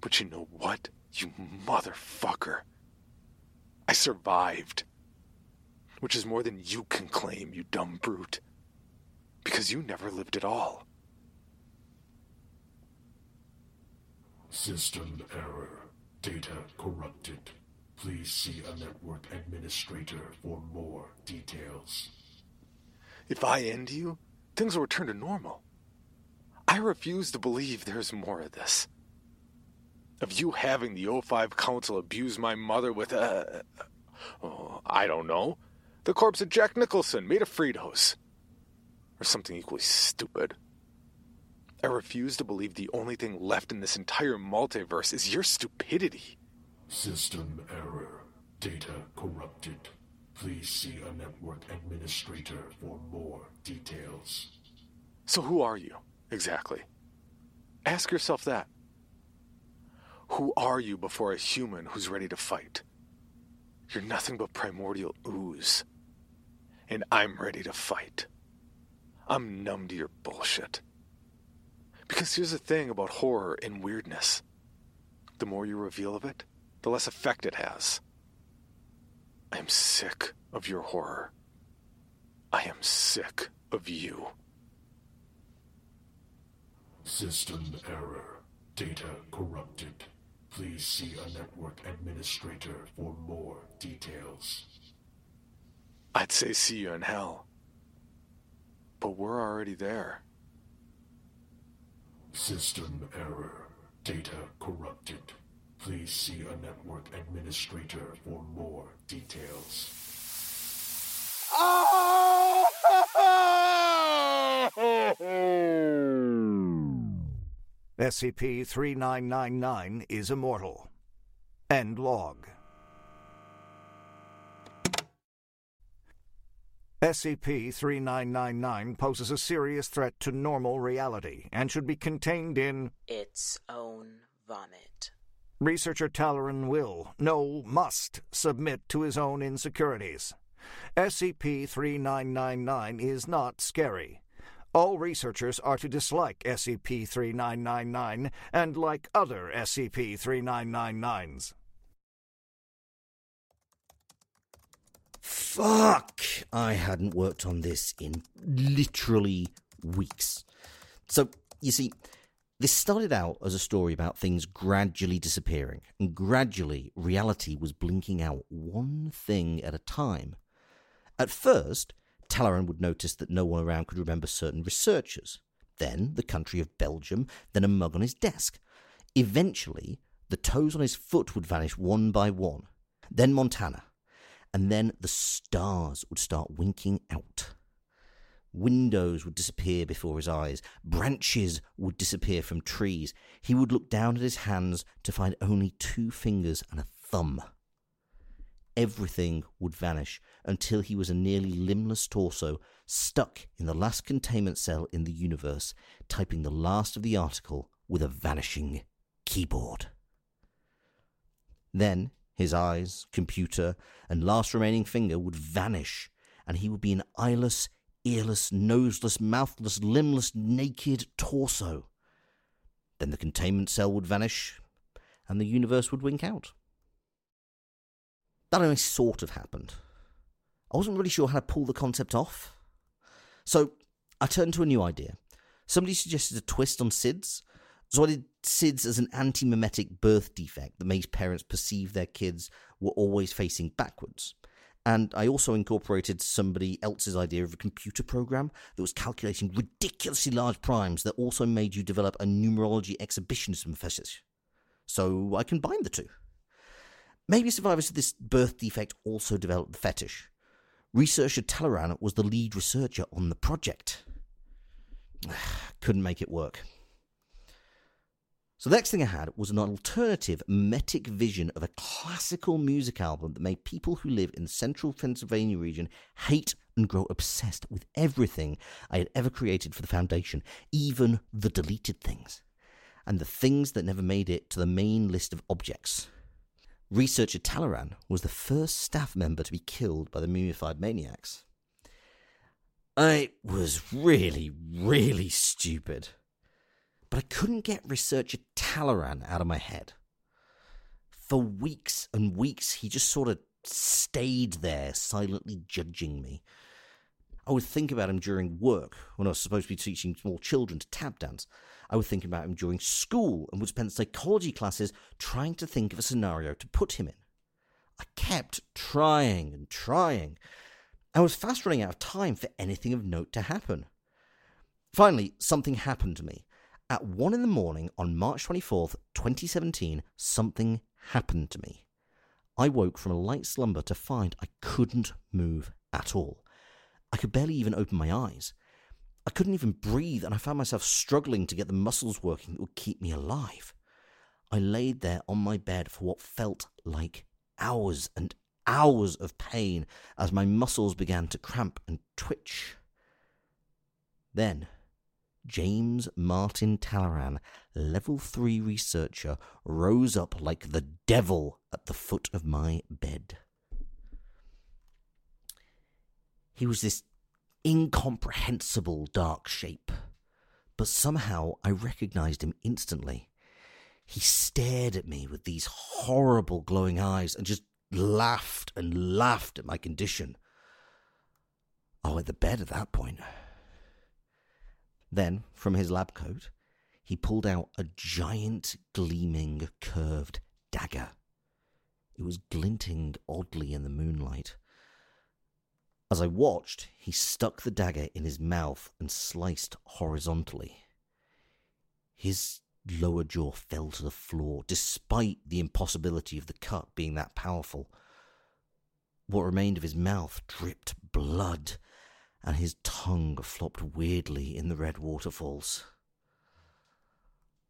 But you know what, you motherfucker? I survived. Which is more than you can claim, you dumb brute. Because you never lived at all. System error. Data corrupted. Please see a network administrator for more details. If I end you, things will return to normal. I refuse to believe there's more of this. Of you having the O5 Council abuse my mother with, uh, oh, I don't know, the corpse of Jack Nicholson made of Fritos. Or something equally stupid. I refuse to believe the only thing left in this entire multiverse is your stupidity. System error. Data corrupted. Please see a network administrator for more details. So, who are you, exactly? Ask yourself that. Who are you before a human who's ready to fight? You're nothing but primordial ooze. And I'm ready to fight. I'm numb to your bullshit. Because here's the thing about horror and weirdness the more you reveal of it, the less effect it has. I am sick of your horror. I am sick of you. System error. Data corrupted. Please see a network administrator for more details. I'd say see you in hell. But we're already there. System error. Data corrupted. Please see a network administrator for more details. SCP 3999 is immortal. End log. SCP 3999 poses a serious threat to normal reality and should be contained in its own vomit. Researcher Talloran will, no, must, submit to his own insecurities. SCP 3999 is not scary. All researchers are to dislike SCP 3999 and like other SCP 3999s. Fuck! I hadn't worked on this in literally weeks. So, you see, this started out as a story about things gradually disappearing, and gradually reality was blinking out one thing at a time. At first, Talloran would notice that no one around could remember certain researchers. Then the country of Belgium, then a mug on his desk. Eventually, the toes on his foot would vanish one by one. Then Montana. And then the stars would start winking out. Windows would disappear before his eyes. Branches would disappear from trees. He would look down at his hands to find only two fingers and a thumb. Everything would vanish until he was a nearly limbless torso stuck in the last containment cell in the universe, typing the last of the article with a vanishing keyboard. Then his eyes, computer, and last remaining finger would vanish, and he would be an eyeless, earless, noseless, mouthless, limbless, naked torso. Then the containment cell would vanish, and the universe would wink out. That only sort of happened. I wasn't really sure how to pull the concept off. So I turned to a new idea. Somebody suggested a twist on SIDS, so I did SIDS as an anti memetic birth defect that makes parents perceive their kids were always facing backwards. And I also incorporated somebody else's idea of a computer program that was calculating ridiculously large primes that also made you develop a numerology exhibitionism fetish. So I combined the two. Maybe survivors of this birth defect also developed the fetish. Researcher Talloran was the lead researcher on the project. Couldn't make it work. So the next thing I had was an alternative metic vision of a classical music album that made people who live in the central Pennsylvania region hate and grow obsessed with everything I had ever created for the Foundation, even the deleted things, and the things that never made it to the main list of objects. Researcher Talloran was the first staff member to be killed by the mummified maniacs. I was really, really stupid. But I couldn't get researcher Talloran out of my head. For weeks and weeks, he just sort of stayed there, silently judging me. I would think about him during work, when I was supposed to be teaching small children to tap dance. I would think about him during school and would spend psychology classes trying to think of a scenario to put him in. I kept trying and trying. I was fast running out of time for anything of note to happen. Finally, something happened to me. At one in the morning on March 24th, 2017, something happened to me. I woke from a light slumber to find I couldn't move at all. I could barely even open my eyes. I couldn't even breathe, and I found myself struggling to get the muscles working that would keep me alive. I laid there on my bed for what felt like hours and hours of pain as my muscles began to cramp and twitch. Then, James Martin Talloran, level 3 researcher, rose up like the devil at the foot of my bed. He was this incomprehensible dark shape, but somehow I recognized him instantly. He stared at me with these horrible glowing eyes and just laughed and laughed at my condition. I went to bed at that point. Then, from his lab coat, he pulled out a giant, gleaming, curved dagger. It was glinting oddly in the moonlight. As I watched, he stuck the dagger in his mouth and sliced horizontally. His lower jaw fell to the floor, despite the impossibility of the cut being that powerful. What remained of his mouth dripped blood, and his tongue flopped weirdly in the red waterfalls.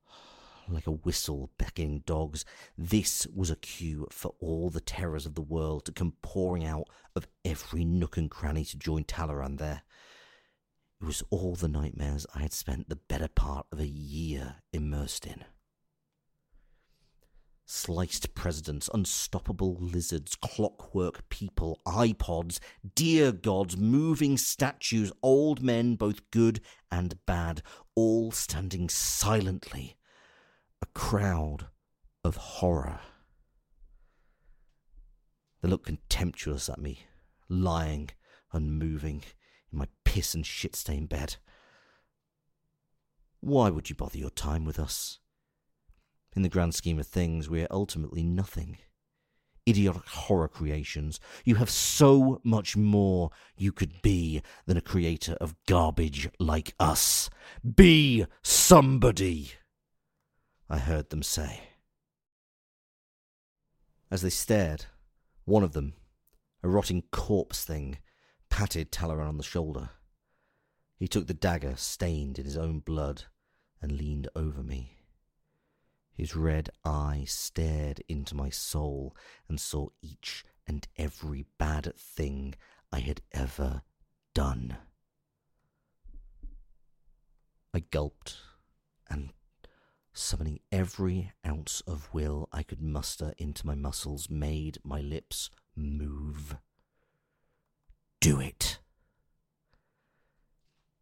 Like a whistle beckoning dogs, this was a cue for all the terrors of the world to come pouring out of every nook and cranny to join Talloran there. It was all the nightmares I had spent the better part of a year immersed in. Sliced presidents, unstoppable lizards, clockwork people, iPods, dear gods, moving statues, old men, both good and bad, all standing silently. A crowd of horror. They look contemptuous at me, lying, unmoving, in my piss and shit stained bed. Why would you bother your time with us? In the grand scheme of things, we are ultimately nothing. Idiotic horror creations. You have so much more you could be than a creator of garbage like us. Be somebody, I heard them say. As they stared, one of them, a rotting corpse thing, patted Talloran on the shoulder. He took the dagger stained in his own blood and leaned over me. His red eye stared into my soul and saw each and every bad thing I had ever done. I gulped and, summoning every ounce of will I could muster into my muscles, made my lips move. Do it!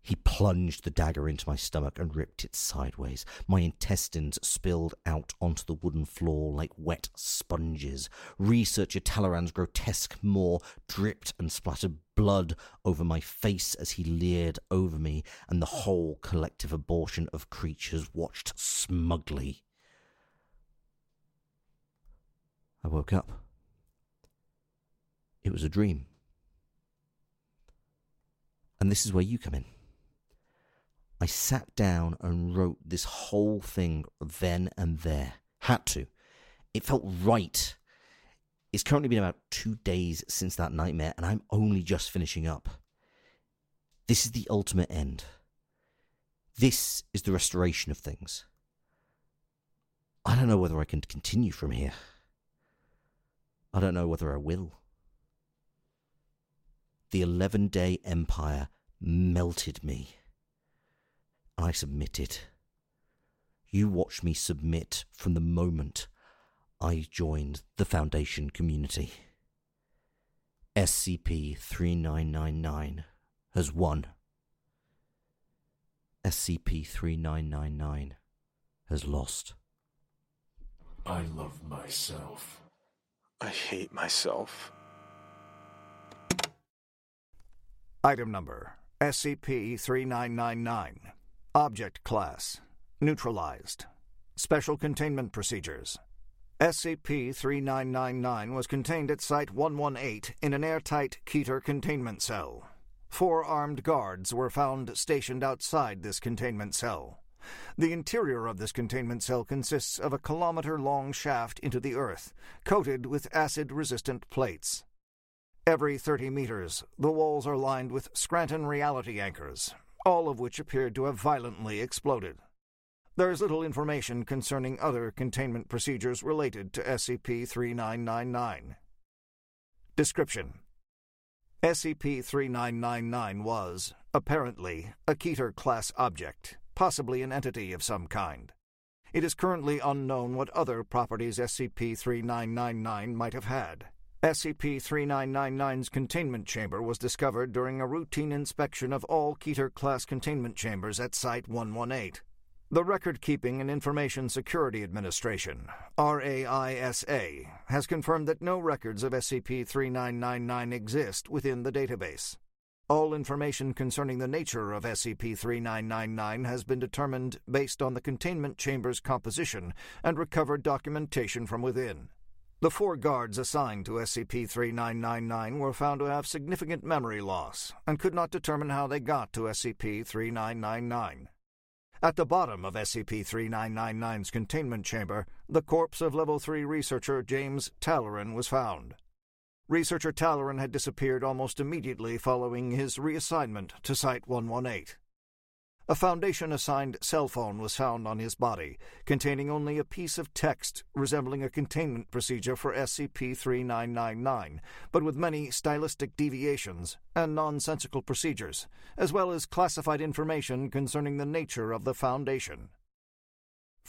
He plunged the dagger into my stomach and ripped it sideways. My intestines spilled out onto the wooden floor like wet sponges. Researcher Talloran's grotesque maw dripped and splattered blood over my face as he leered over me, and the whole collective abortion of creatures watched smugly. I woke up. It was a dream. And this is where you come in. I sat down and wrote this whole thing then and there. Had to. It felt right. It's currently been about two days since that nightmare, and I'm only just finishing up. This is the ultimate end. This is the restoration of things. I don't know whether I can continue from here. I don't know whether I will. The 11 day empire melted me. I submitted. You watched me submit from the moment I joined the Foundation community. SCP 3999 has won. SCP 3999 has lost. I love myself. I hate myself. Item number SCP 3999. Object Class Neutralized. Special Containment Procedures. SCP 3999 was contained at Site 118 in an airtight Keter containment cell. Four armed guards were found stationed outside this containment cell. The interior of this containment cell consists of a kilometer long shaft into the earth, coated with acid resistant plates. Every 30 meters, the walls are lined with Scranton reality anchors, all of which appeared to have violently exploded. There is little information concerning other containment procedures related to SCP 3999. Description SCP 3999 was, apparently, a Keter class object, possibly an entity of some kind. It is currently unknown what other properties SCP 3999 might have had. SCP 3999's containment chamber was discovered during a routine inspection of all Keter class containment chambers at Site 118. The Record Keeping and Information Security Administration, RAISA, has confirmed that no records of SCP 3999 exist within the database. All information concerning the nature of SCP 3999 has been determined based on the containment chamber's composition and recovered documentation from within. The four guards assigned to SCP 3999 were found to have significant memory loss and could not determine how they got to SCP 3999. At the bottom of SCP 3999's containment chamber, the corpse of Level 3 researcher James Talloran was found. Researcher Talloran had disappeared almost immediately following his reassignment to Site 118. A Foundation assigned cell phone was found on his body, containing only a piece of text resembling a containment procedure for SCP 3999, but with many stylistic deviations and nonsensical procedures, as well as classified information concerning the nature of the Foundation.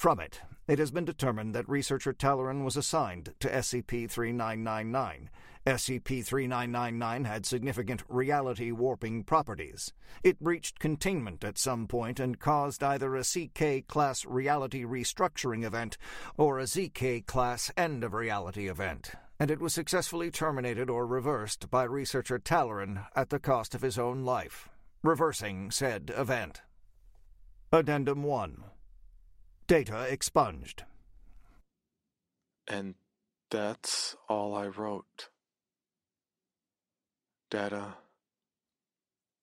From it, it has been determined that researcher Talloran was assigned to SCP 3999. SCP 3999 had significant reality warping properties. It breached containment at some point and caused either a CK class reality restructuring event or a ZK class end of reality event, and it was successfully terminated or reversed by researcher Talloran at the cost of his own life, reversing said event. Addendum 1 Data expunged. And that's all I wrote. Datta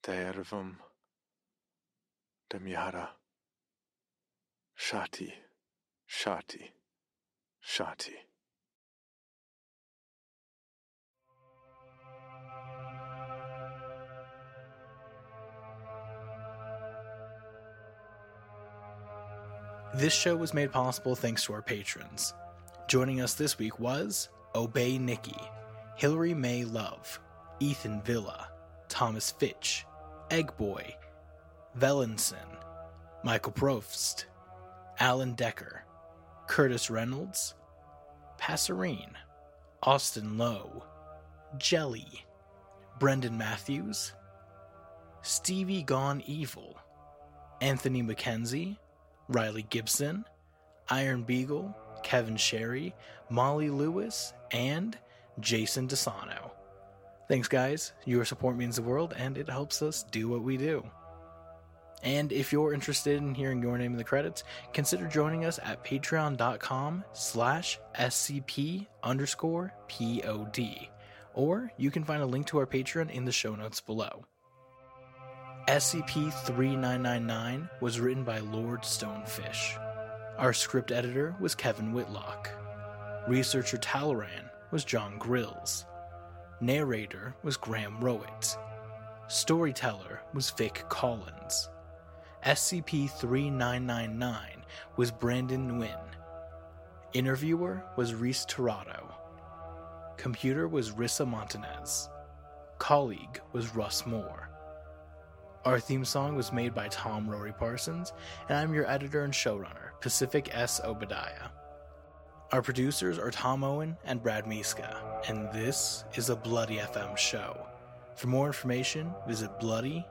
Dayadhvam Damyata Shantih Shantih Shantih. This show was made possible thanks to our patrons. Joining us this week was Ob3y Nicky, Hillary May Love, Ethan Villa, Thomas Fitch, Egg Boy, Vellinison, Michael Provoost, Allen Decker, Curtis Reynolds, Passerine, Austin Lowe, Jelly, Brendan Matthews, Steviegoneevil, Anthony McKenzie, Riley Gibbison, Iron Beagle, Kevin Sherry, Molly Lewis, and Jason Dessano. Thanks, guys. Your support means the world, and it helps us do what we do. And if you're interested in hearing your name in the credits, consider joining us at patreon.com slash scp underscore pod. Or you can find a link to our Patreon in the show notes below. SCP 3999 was written by LordStoneFish. Our script editor was Kevin Whitlock. Researcher Talloran was Jon Grilz. Narrator was Graham Rowat. Storyteller was Vic Collins. SCP 3999 was Brandon Nguyen. Interviewer was Rhys Tirado. Computer was Rissa Montanez. Colleague was Russ More. Our theme song was made by Tom Rory Parsons, and I'm your editor and showrunner, Pacific S. Obadiah. Our producers are Tom Owen and Brad Miska, and this is a Bloody FM show. For more information, visit bloody.fm.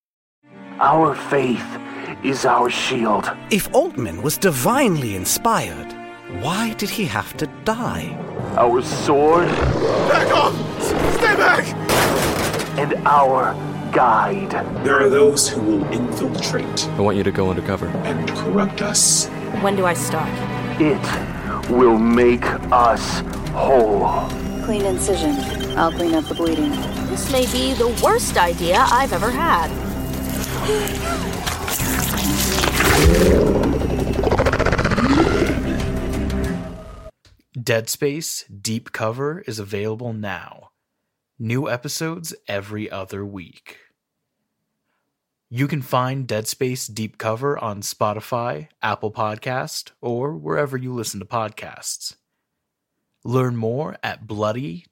Our faith is our shield. If Altman was divinely inspired, why did he have to die? Our sword. Back off! Stay back! And our guide. There are those who will infiltrate. I want you to go undercover. And corrupt us. When do I start? It will make us whole. Clean incision. I'll clean up the bleeding. This may be the worst idea I've ever had. Dead Space Deep Cover is available now. New episodes every other week. You can find Dead Space Deep Cover on Spotify, Apple Podcast, or wherever you listen to podcasts. Learn more at bloody.fm.